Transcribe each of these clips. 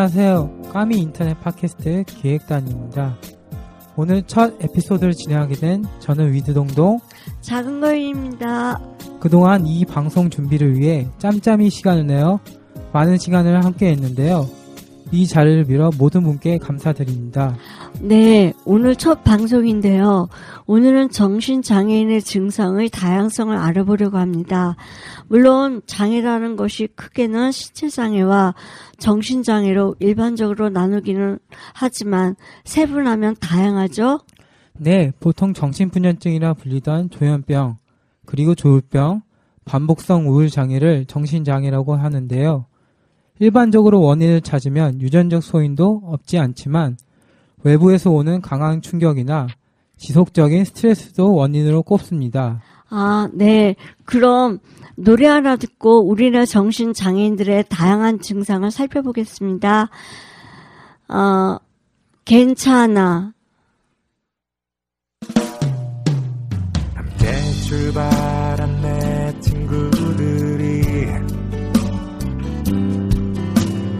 안녕하세요. 까미 인터넷 팟캐스트 기획단입니다. 오늘 첫 에피소드를 진행하게 된 저는 위드동동. 작은 거인입니다. 그동안 이 방송 준비를 위해 짬짬이 시간을 내어 많은 시간을 함께 했는데요. 이 자리를 빌어 모든 분께 감사드립니다. 네, 오늘 첫 방송인데요. 오늘은 정신장애인의 증상의 다양성을 알아보려고 합니다. 물론 장애라는 것이 크게는 신체장애와 정신장애로 일반적으로 나누기는 하지만 세분하면 다양하죠? 네, 보통 정신분열증이라 불리던 조현병, 그리고 조울병, 반복성 우울장애를 정신장애라고 하는데요. 일반적으로 원인을 찾으면 유전적 소인도 없지 않지만 외부에서 오는 강한 충격이나 지속적인 스트레스도 원인으로 꼽습니다. 아, 네. 그럼 노래 하나 듣고 우리나라 정신 장애인들의 다양한 증상을 살펴보겠습니다. 어, 괜찮아.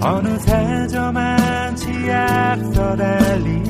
어느새 저만 치약서 달릴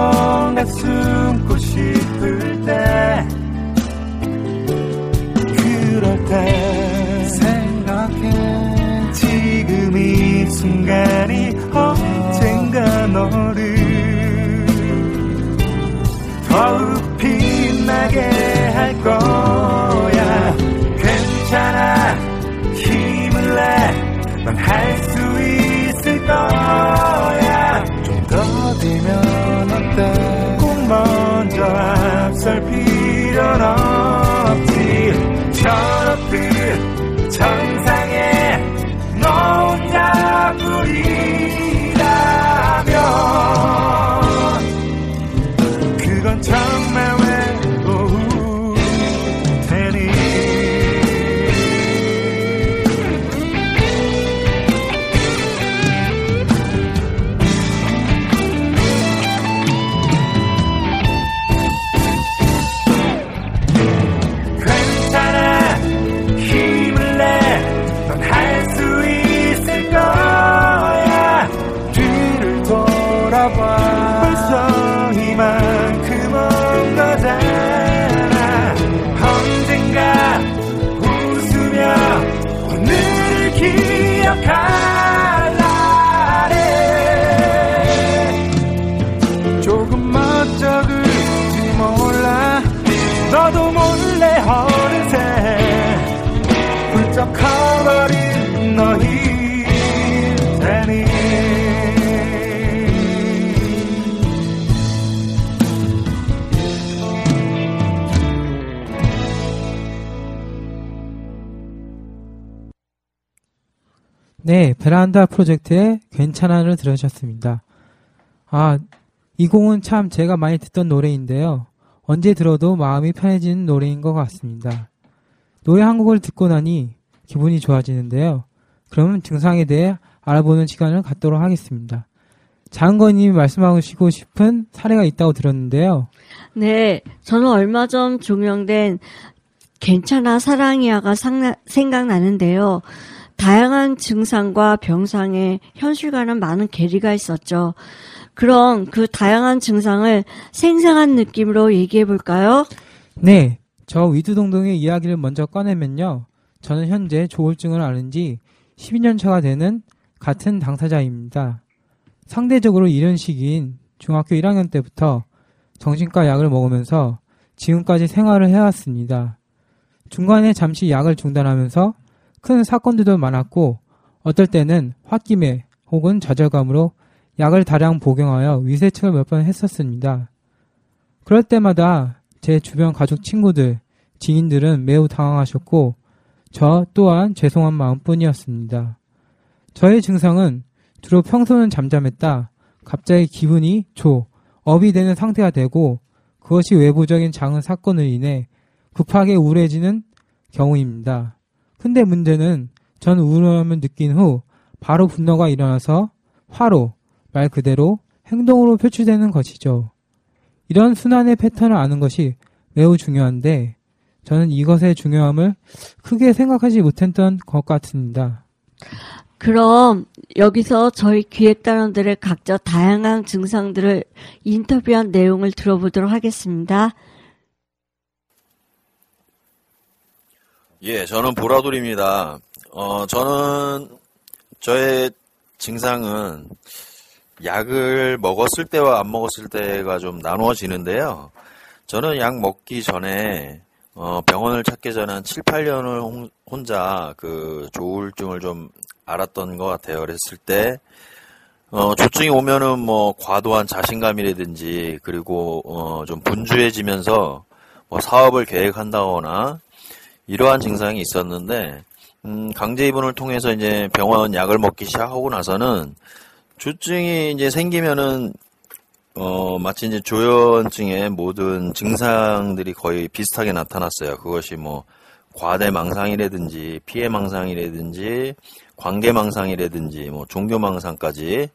어디론가 숨고 싶을 때 그럴 때 생각해. 지금 이 순간이 언젠가 너를 더욱 빛나게 할 거야. 괜찮아. 힘을 내넌 할 수 있을 거야 앞설 필요는 없지. 저렇듯 정상에 너 혼자 뿐이라면 베란다 프로젝트의 괜찮아를 들으셨습니다. 아, 이 곡은 참 제가 많이 듣던 노래인데요. 언제 들어도 마음이 편해지는 노래인 것 같습니다. 노래 한 곡을 듣고 나니 기분이 좋아지는데요. 그러면 증상에 대해 알아보는 시간을 갖도록 하겠습니다. 장은건님이 말씀하시고 싶은 사례가 있다고 들었는데요. 네, 저는 얼마 전 종영된 괜찮아 사랑이야가 생각나는데요. 다양한 증상과 병상의 현실과는 많은 괴리가 있었죠. 그럼 그 다양한 증상을 생생한 느낌으로 얘기해 볼까요? 네, 저 위두동동의 이야기를 먼저 꺼내면요. 저는 현재 조울증을 앓은 지 12년 차가 되는 같은 당사자입니다. 상대적으로 이른 시기인 중학교 1학년 때부터 정신과 약을 먹으면서 지금까지 생활을 해왔습니다. 중간에 잠시 약을 중단하면서 큰 사건들도 많았고 어떨 때는 홧김에 혹은 좌절감으로 약을 다량 복용하여 위세척을 몇 번 했었습니다. 그럴 때마다 제 주변 가족 친구들, 지인들은 매우 당황하셨고 저 또한 죄송한 마음뿐이었습니다. 저의 증상은 주로 평소는 잠잠했다. 갑자기 기분이 조, 업이 되는 상태가 되고 그것이 외부적인 작은 사건으로 인해 급하게 우울해지는 경우입니다. 근데 문제는 전 우울함을 느낀 후 바로 분노가 일어나서 화로, 말 그대로 행동으로 표출되는 것이죠. 이런 순환의 패턴을 아는 것이 매우 중요한데 저는 이것의 중요함을 크게 생각하지 못했던 것 같습니다. 그럼 여기서 저희 기획단원들의 각자 다양한 증상들을 인터뷰한 내용을 들어보도록 하겠습니다. 예, 저는 보라돌입니다. 어, 저는 저의 증상은 약을 먹었을 때와 안 먹었을 때가 좀 나누어지는데요. 저는 약 먹기 전에 어, 병원을 찾기 전에 한 7, 8년을 혼, 혼자 그 조울증을 좀 알았던 것 같아요. 그랬을 때 어, 조증이 오면은 뭐 과도한 자신감이라든지 그리고 어, 좀 분주해지면서 뭐 사업을 계획한다거나 이러한 증상이 있었는데 음, 강제 입원을 통해서 이제 병원 약을 먹기 시작하고 나서는 조증이 이제 생기면은 어, 마치 이제 조현증의 모든 증상들이 거의 비슷하게 나타났어요. 그것이 뭐 과대망상이라든지 피해망상이라든지 관계망상이라든지 뭐 종교망상까지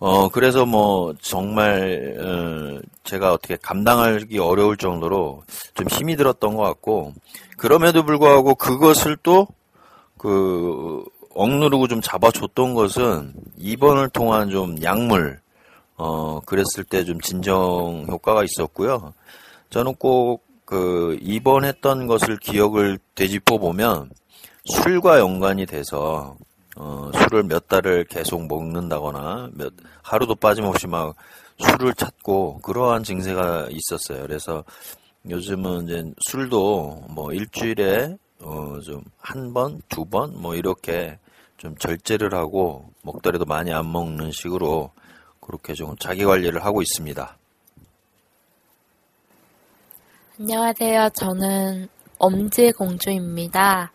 어 그래서 뭐 정말 어, 제가 어떻게 감당하기 어려울 정도로 좀 힘이 들었던 것 같고 그럼에도 불구하고 그것을 또 그 억누르고 좀 잡아줬던 것은 입원을 통한 좀 약물 어 그랬을 때 좀 진정 효과가 있었고요. 저는 꼭 그 입원했던 것을 기억을 되짚어 보면 술과 연관이 돼서 어, 술을 몇 달을 계속 먹는다거나 몇 하루도 빠짐없이 막 술을 찾고 그러한 증세가 있었어요. 그래서 요즘은 이제 술도 뭐 일주일에 어, 좀 한 번, 두 번 뭐 이렇게 좀 절제를 하고 먹더라도 많이 안 먹는 식으로 그렇게 좀 자기 관리를 하고 있습니다. 안녕하세요. 저는 엄지공주입니다.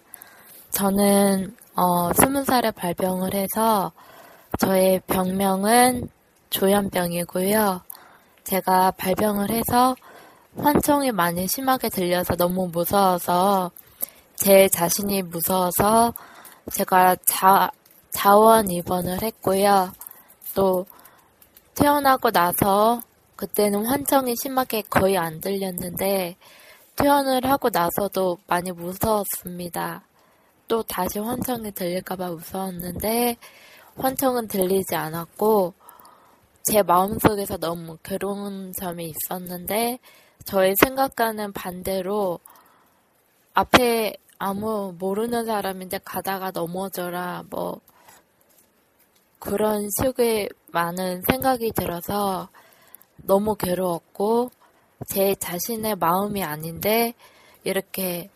저는 어, 20살에 발병을 해서 저의 병명은 조현병이고요. 제가 발병을 해서 환청이 많이 심하게 들려서 너무 무서워서 제 자신이 무서워서 제가 자, 자원 입원을 했고요. 또 퇴원하고 나서 그때는 환청이 심하게 거의 안 들렸는데 퇴원을 하고 나서도 많이 무서웠습니다. 또 다시 환청이 들릴까봐 무서웠는데 환청은 들리지 않았고 제 마음속에서 너무 괴로운 점이 있었는데 저의 생각과는 반대로 앞에 아무 모르는 사람인데 가다가 넘어져라 뭐 그런 식의 많은 생각이 들어서 너무 괴로웠고 제 자신의 마음이 아닌데 이렇게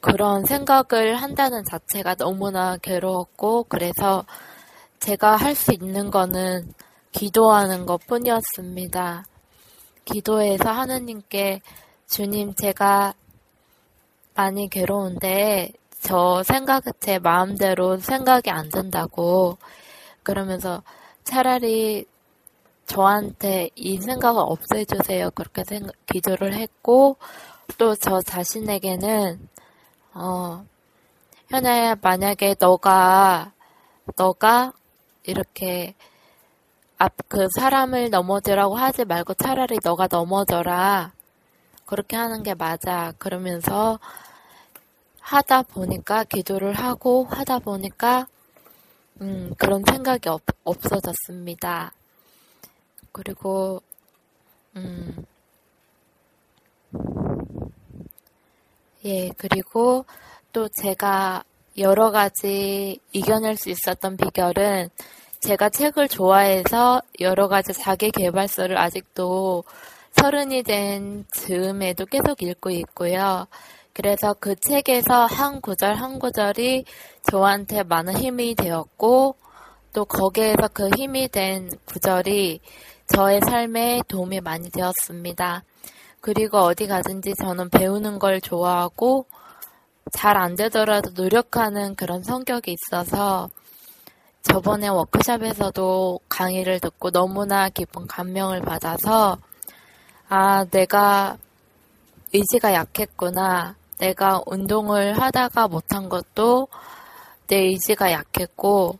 그런 생각을 한다는 자체가 너무나 괴로웠고 그래서 제가 할 수 있는 거는 기도하는 것 뿐이었습니다. 기도해서 하느님께 주님 제가 많이 괴로운데 저 생각 제 마음대로 생각이 안 든다고 그러면서 차라리 저한테 이 생각을 없애주세요 그렇게 생각, 기도를 했고 또 저 자신에게는 어. 현아야 만약에 너가 너가 이렇게 앞 그 사람을 넘어지라고 하지 말고 차라리 너가 넘어져라. 그렇게 하는 게 맞아. 그러면서 하다 보니까 기도를 하고 하다 보니까 음, 그런 생각이 없, 없어졌습니다. 그리고 음, 예 그리고 또 제가 여러 가지 이겨낼 수 있었던 비결은 제가 책을 좋아해서 여러 가지 자기 개발서를 아직도 서른이 된 즈음에도 계속 읽고 있고요. 그래서 그 책에서 한 구절 한 구절이 저한테 많은 힘이 되었고 또 거기에서 그 힘이 된 구절이 저의 삶에 도움이 많이 되었습니다. 그리고 어디 가든지 저는 배우는 걸 좋아하고 잘 안 되더라도 노력하는 그런 성격이 있어서 저번에 워크샵에서도 강의를 듣고 너무나 깊은 감명을 받아서 아, 내가 의지가 약했구나. 내가 운동을 하다가 못한 것도 내 의지가 약했고,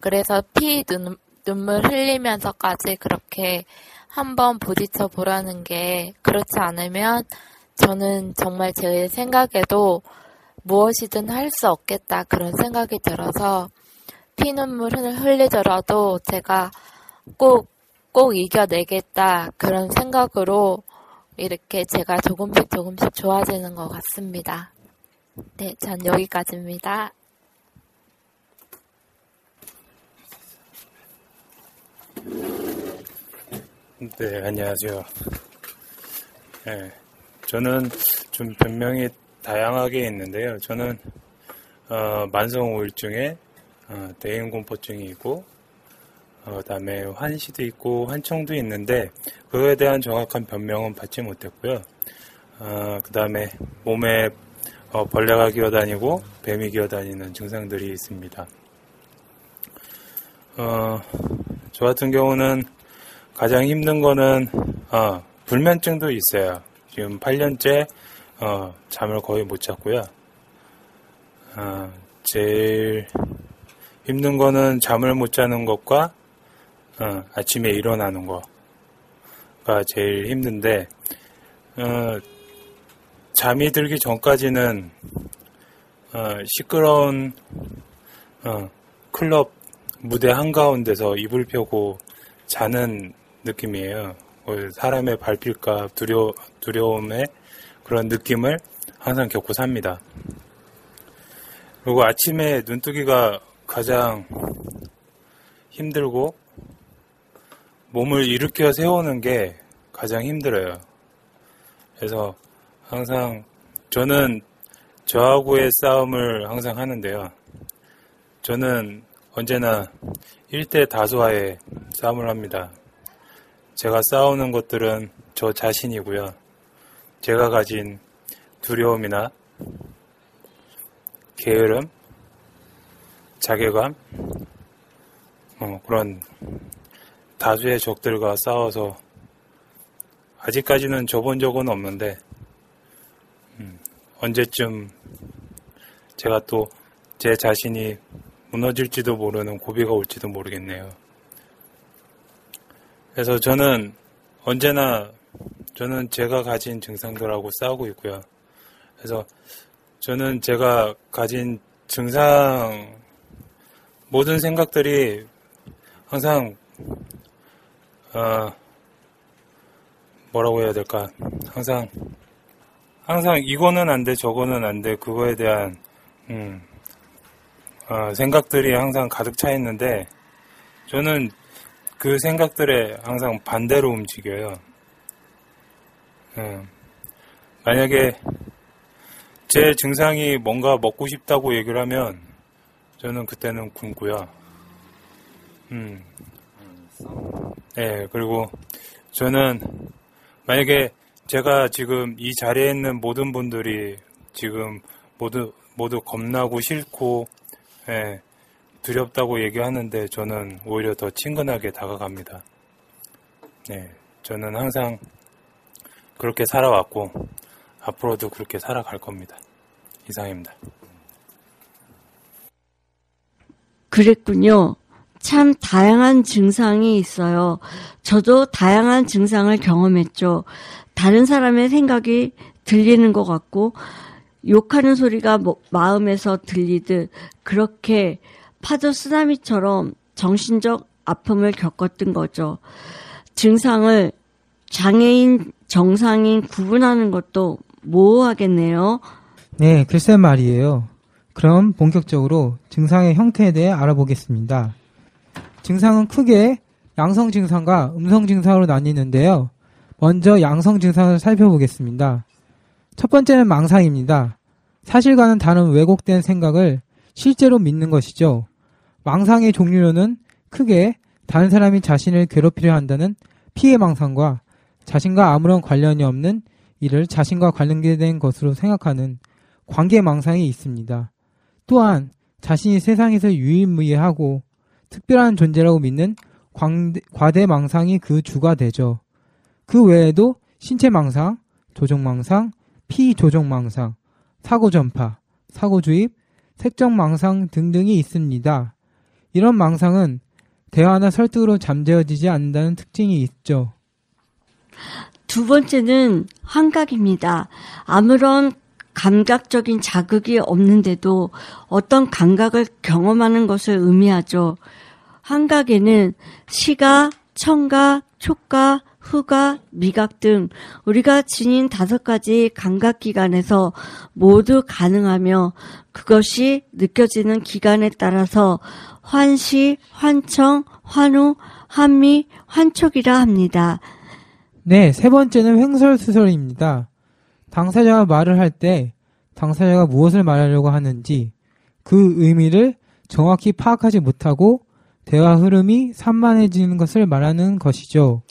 그래서 피, 눈, 눈물 흘리면서까지 그렇게 한번 부딪혀 보라는 게 그렇지 않으면 저는 정말 제 생각에도 무엇이든 할 수 없겠다 그런 생각이 들어서 피눈물을 흘리더라도 제가 꼭, 꼭 이겨내겠다 그런 생각으로 이렇게 제가 조금씩 조금씩 좋아지는 것 같습니다. 네, 전 여기까지입니다. 네, 안녕하세요. 네, 저는 좀 변명이 다양하게 있는데요. 저는 어, 만성 우울증에 어, 대인공포증이 있고 어, 그다음에 환시도 있고 환청도 있는데 그거에 대한 정확한 변명은 받지 못했고요. 어, 그 다음에 몸에 어, 벌레가 기어다니고 뱀이 기어다니는 증상들이 있습니다. 어, 저 같은 경우는 가장 힘든 거는 어, 불면증도 있어요. 지금 8년째 어, 잠을 거의 못 잤고요. 어, 제일 힘든 거는 잠을 못 자는 것과 어, 아침에 일어나는 거가 제일 힘든데 어, 잠이 들기 전까지는 어, 시끄러운 어, 클럽 무대 한가운데서 이불 펴고 자는 느낌이에요. 사람의 발필까 두려, 두려움의 그런 느낌을 항상 겪고 삽니다. 그리고 아침에 눈뜨기가 가장 힘들고 몸을 일으켜 세우는 게 가장 힘들어요. 그래서 항상 저는 저하고의 싸움을 항상 하는데요. 저는 언제나 1대 다수와의 싸움을 합니다. 제가 싸우는 것들은 저 자신이고요. 제가 가진 두려움이나 게으름, 자괴감, 어, 그런 다수의 적들과 싸워서 아직까지는 져본 적은 없는데 음, 언제쯤 제가 또 제 자신이 무너질지도 모르는 고비가 올지도 모르겠네요. 그래서 저는 언제나 저는 제가 가진 증상들하고 싸우고 있고요. 그래서 저는 제가 가진 증상 모든 생각들이 항상 어, 뭐라고 해야 될까? 항상, 항상 이거는 안 돼, 저거는 안 돼, 그거에 대한, 음, 어, 생각들이 항상 가득 차 있는데, 저는 그 생각들에 항상 반대로 움직여요. 음, 만약에 제 증상이 뭔가 먹고 싶다고 얘기를 하면, 저는 그때는 굶고요. 음. 네, 그리고 저는 만약에 제가 지금 이 자리에 있는 모든 분들이 지금 모두 모두 겁나고 싫고 예, 두렵다고 얘기하는데 저는 오히려 더 친근하게 다가갑니다. 네, 저는 항상 그렇게 살아왔고 앞으로도 그렇게 살아갈 겁니다. 이상입니다. 그랬군요. 참 다양한 증상이 있어요. 저도 다양한 증상을 경험했죠. 다른 사람의 생각이 들리는 것 같고, 욕하는 소리가 뭐, 마음에서 들리듯, 그렇게 파도 쓰나미처럼 정신적 아픔을 겪었던 거죠. 증상을 장애인, 정상인 구분하는 것도 모호하겠네요. 네, 글쎄 말이에요. 그럼 본격적으로 증상의 형태에 대해 알아보겠습니다. 증상은 크게 양성 증상과 음성 증상으로 나뉘는데요. 먼저 양성 증상을 살펴보겠습니다. 첫 번째는 망상입니다. 사실과는 다른 왜곡된 생각을 실제로 믿는 것이죠. 망상의 종류로는 크게 다른 사람이 자신을 괴롭히려 한다는 피해 망상과 자신과 아무런 관련이 없는 일을 자신과 관련된 것으로 생각하는 관계 망상이 있습니다. 또한 자신이 세상에서 유일무이하고 특별한 존재라고 믿는 과대망상이 그 주가 되죠. 그 외에도 신체망상, 조종망상, 피조종망상, 사고전파, 사고주입, 색정망상 등등이 있습니다. 이런 망상은 대화나 설득으로 잠재워지지 않는다는 특징이 있죠. 두 번째는 환각입니다. 아무런 감각적인 자극이 없는데도 어떤 감각을 경험하는 것을 의미하죠. 환각에는 시각, 청각, 촉각, 후각, 미각 등 우리가 지닌 다섯 가지 감각 기관에서 모두 가능하며 그것이 느껴지는 기간에 따라서 환시, 환청, 환우, 환미, 환촉이라 합니다. 네, 세 번째는 횡설수설입니다. 당사자가 말을 할 때 당사자가 무엇을 말하려고 하는지 그 의미를 정확히 파악하지 못하고 대화 흐름이 산만해지는 것을 말하는 것이죠.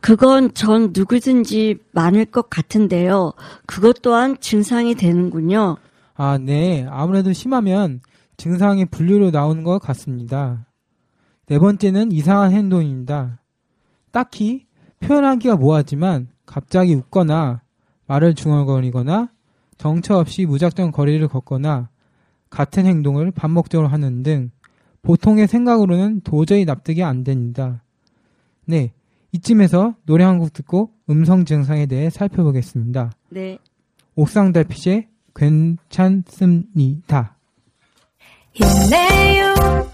그건 전 누구든지 많을 것 같은데요. 그것 또한 증상이 되는군요. 아, 네. 아무래도 심하면 증상이 분류로 나오는 것 같습니다. 네 번째는 이상한 행동입니다. 딱히 표현하기가 뭐하지만 갑자기 웃거나 말을 중얼거리거나 정처 없이 무작정 거리를 걷거나 같은 행동을 반복적으로 하는 등 보통의 생각으로는 도저히 납득이 안 됩니다. 네. 이쯤에서 노래 한 곡 듣고 음성 증상에 대해 살펴보겠습니다. 네. 옥상 달빛의 괜찮습니다. 힘내요.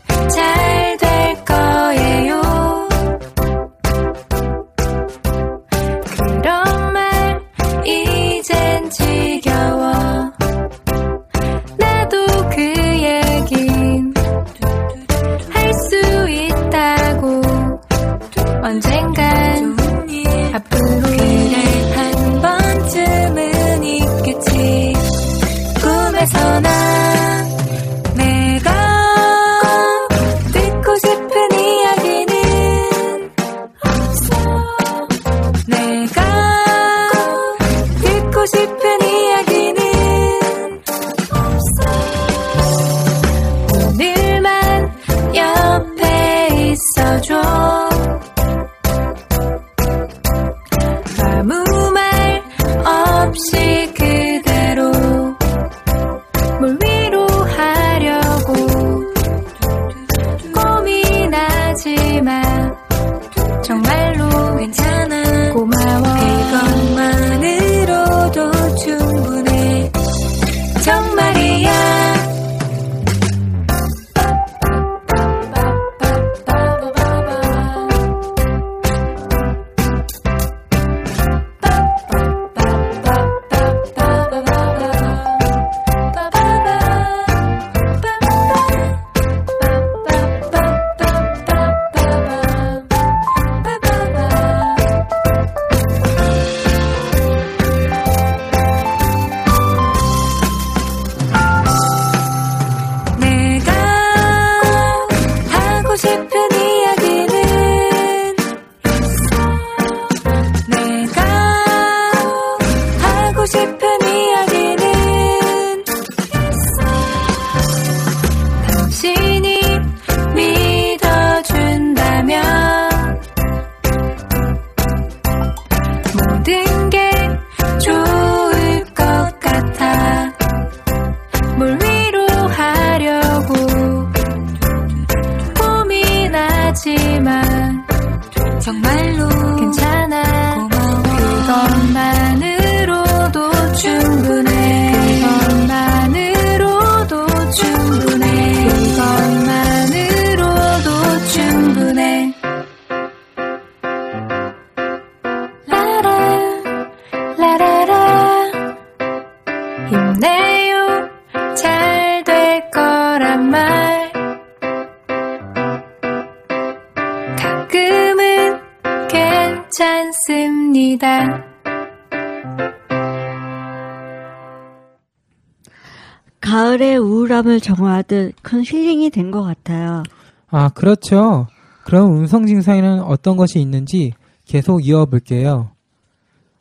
우울함을 정화하듯 큰 힐링이 된 것 같아요. 아, 그렇죠. 그럼 음성 증상에는 어떤 것이 있는지 계속 이어볼게요.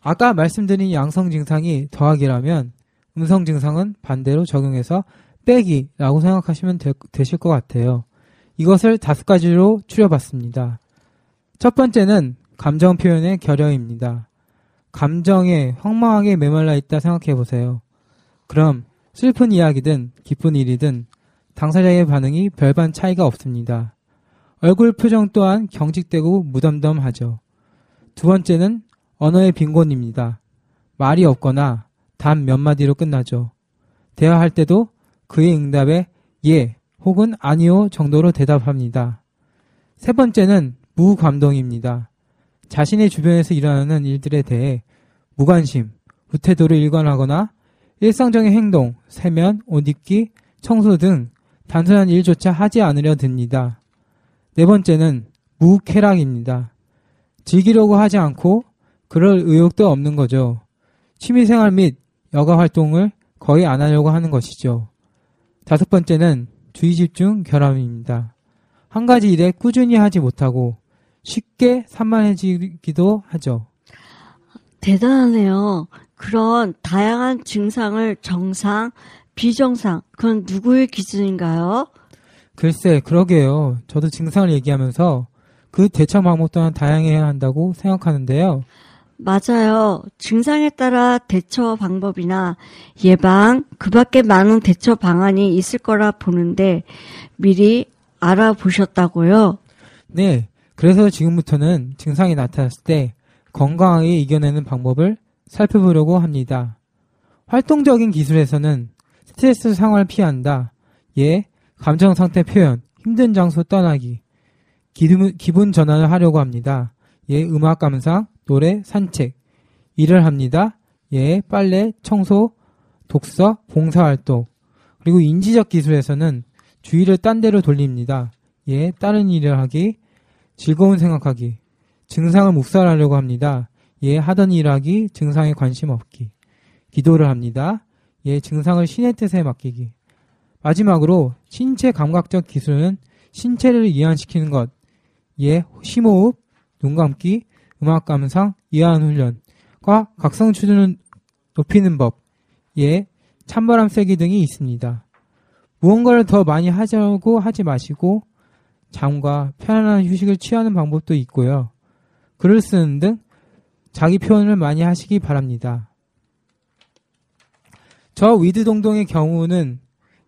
아까 말씀드린 양성 증상이 더하기라면 음성 증상은 반대로 적용해서 빼기라고 생각하시면 되, 되실 것 같아요. 이것을 다섯 가지로 추려봤습니다. 첫 번째는 감정 표현의 결여입니다. 감정에 황망하게 메말라 있다 생각해 보세요. 그럼 슬픈 이야기든 기쁜 일이든 당사자의 반응이 별반 차이가 없습니다. 얼굴 표정 또한 경직되고 무덤덤하죠. 두 번째는 언어의 빈곤입니다. 말이 없거나 단 몇 마디로 끝나죠. 대화할 때도 그의 응답에 예 혹은 아니요 정도로 대답합니다. 세 번째는 무감동입니다. 자신의 주변에서 일어나는 일들에 대해 무관심, 우태도를 일관하거나 일상적인 행동, 세면, 옷 입기, 청소 등 단순한 일조차 하지 않으려 듭니다. 네 번째는 무쾌락입니다. 즐기려고 하지 않고 그럴 의욕도 없는 거죠. 취미생활 및 여가 활동을 거의 안 하려고 하는 것이죠. 다섯 번째는 주의 집중 결함입니다. 한 가지 일에 꾸준히 하지 못하고 쉽게 산만해지기도 하죠. 대단하네요. 그런 다양한 증상을 정상, 비정상, 그건 누구의 기준인가요? 글쎄, 그러게요. 저도 증상을 얘기하면서 그 대처 방법 또한 다양해야 한다고 생각하는데요. 맞아요. 증상에 따라 대처 방법이나 예방, 그 밖에 많은 대처 방안이 있을 거라 보는데 미리 알아보셨다고요? 네. 그래서 지금부터는 증상이 나타났을 때 건강하게 이겨내는 방법을 살펴보려고 합니다. 활동적인 기술에서는 스트레스 상황을 피한다. 예, 감정 상태 표현, 힘든 장소 떠나기, 기분, 전환을 하려고 합니다. 예, 음악 감상, 노래, 산책, 일을 합니다. 예, 빨래, 청소, 독서, 봉사활동. 그리고 인지적 기술에서는 주의를 딴 데로 돌립니다. 예, 다른 일을 하기, 즐거운 생각하기, 증상을 묵살하려고 합니다. 예, 하던 일 하기, 증상에 관심 없기, 기도를 합니다. 예, 증상을 신의 뜻에 맡기기. 마지막으로 신체 감각적 기술은 신체를 이완시키는 것, 예, 심호흡, 눈 감기, 음악 감상, 이해하는 훈련과 각성 추준을 높이는 법, 예, 찬바람 쐬기 등이 있습니다. 무언가를 더 많이 하자고 하지 마시고 잠과 편안한 휴식을 취하는 방법도 있고요. 글을 쓰는 등 자기 표현을 많이 하시기 바랍니다. 저 위드동동의 경우는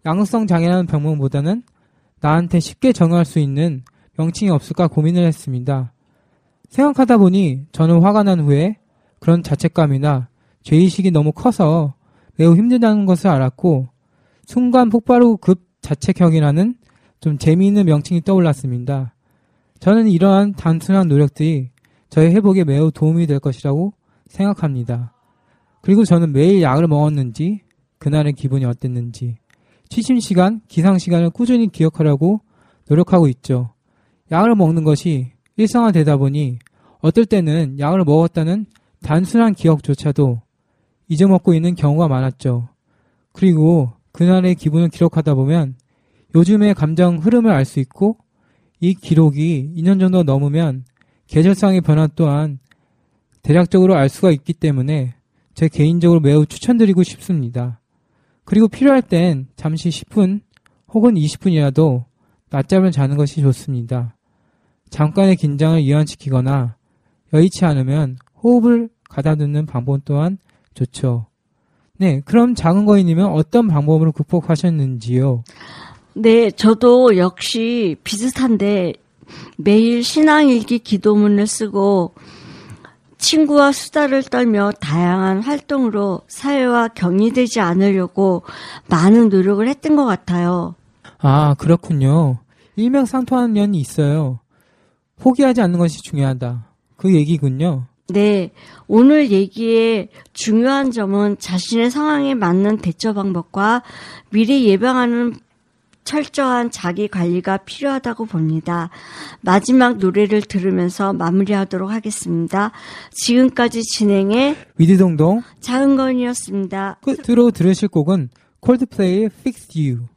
양성 장애라는 병명보다는 나한테 쉽게 정할 수 있는 명칭이 없을까 고민을 했습니다. 생각하다 보니 저는 화가 난 후에 그런 자책감이나 죄의식이 너무 커서 매우 힘들다는 것을 알았고 순간 폭발후 급 자책형이라는 좀 재미있는 명칭이 떠올랐습니다. 저는 이러한 단순한 노력들이 저의 회복에 매우 도움이 될 것이라고 생각합니다. 그리고 저는 매일 약을 먹었는지, 그날의 기분이 어땠는지, 취침 시간, 기상 시간을 꾸준히 기억하려고 노력하고 있죠. 약을 먹는 것이 일상화되다 보니 어떨 때는 약을 먹었다는 단순한 기억조차도 잊어먹고 있는 경우가 많았죠. 그리고 그날의 기분을 기록하다 보면 요즘의 감정 흐름을 알 수 있고 이 기록이 2년 정도 넘으면 계절상의 변화 또한 대략적으로 알 수가 있기 때문에 제 개인적으로 매우 추천드리고 싶습니다. 그리고 필요할 땐 잠시 10분 혹은 20분이라도 낮잠을 자는 것이 좋습니다. 잠깐의 긴장을 이완시키거나 여의치 않으면 호흡을 가다듬는 방법 또한 좋죠. 네, 그럼 작은 거인님은 어떤 방법으로 극복하셨는지요? 네, 저도 역시 비슷한데 매일 신앙일기 기도문을 쓰고 친구와 수다를 떨며 다양한 활동으로 사회와 격리되지 않으려고 많은 노력을 했던 것 같아요. 아, 그렇군요. 일명상통하는 면이 있어요. 포기하지 않는 것이 중요하다. 그 얘기군요. 네, 오늘 얘기의 중요한 점은 자신의 상황에 맞는 대처 방법과 미리 예방하는 철저한 자기 관리가 필요하다고 봅니다. 마지막 노래를 들으면서 마무리하도록 하겠습니다. 지금까지 진행해 위드동동 작은 건이었습니다. 끝으로 들으실 곡은 콜드플레이의 Fix You.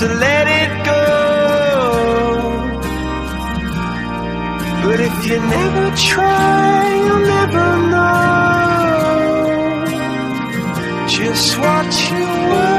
to let it go. But if you never try, you'll never know just what you were.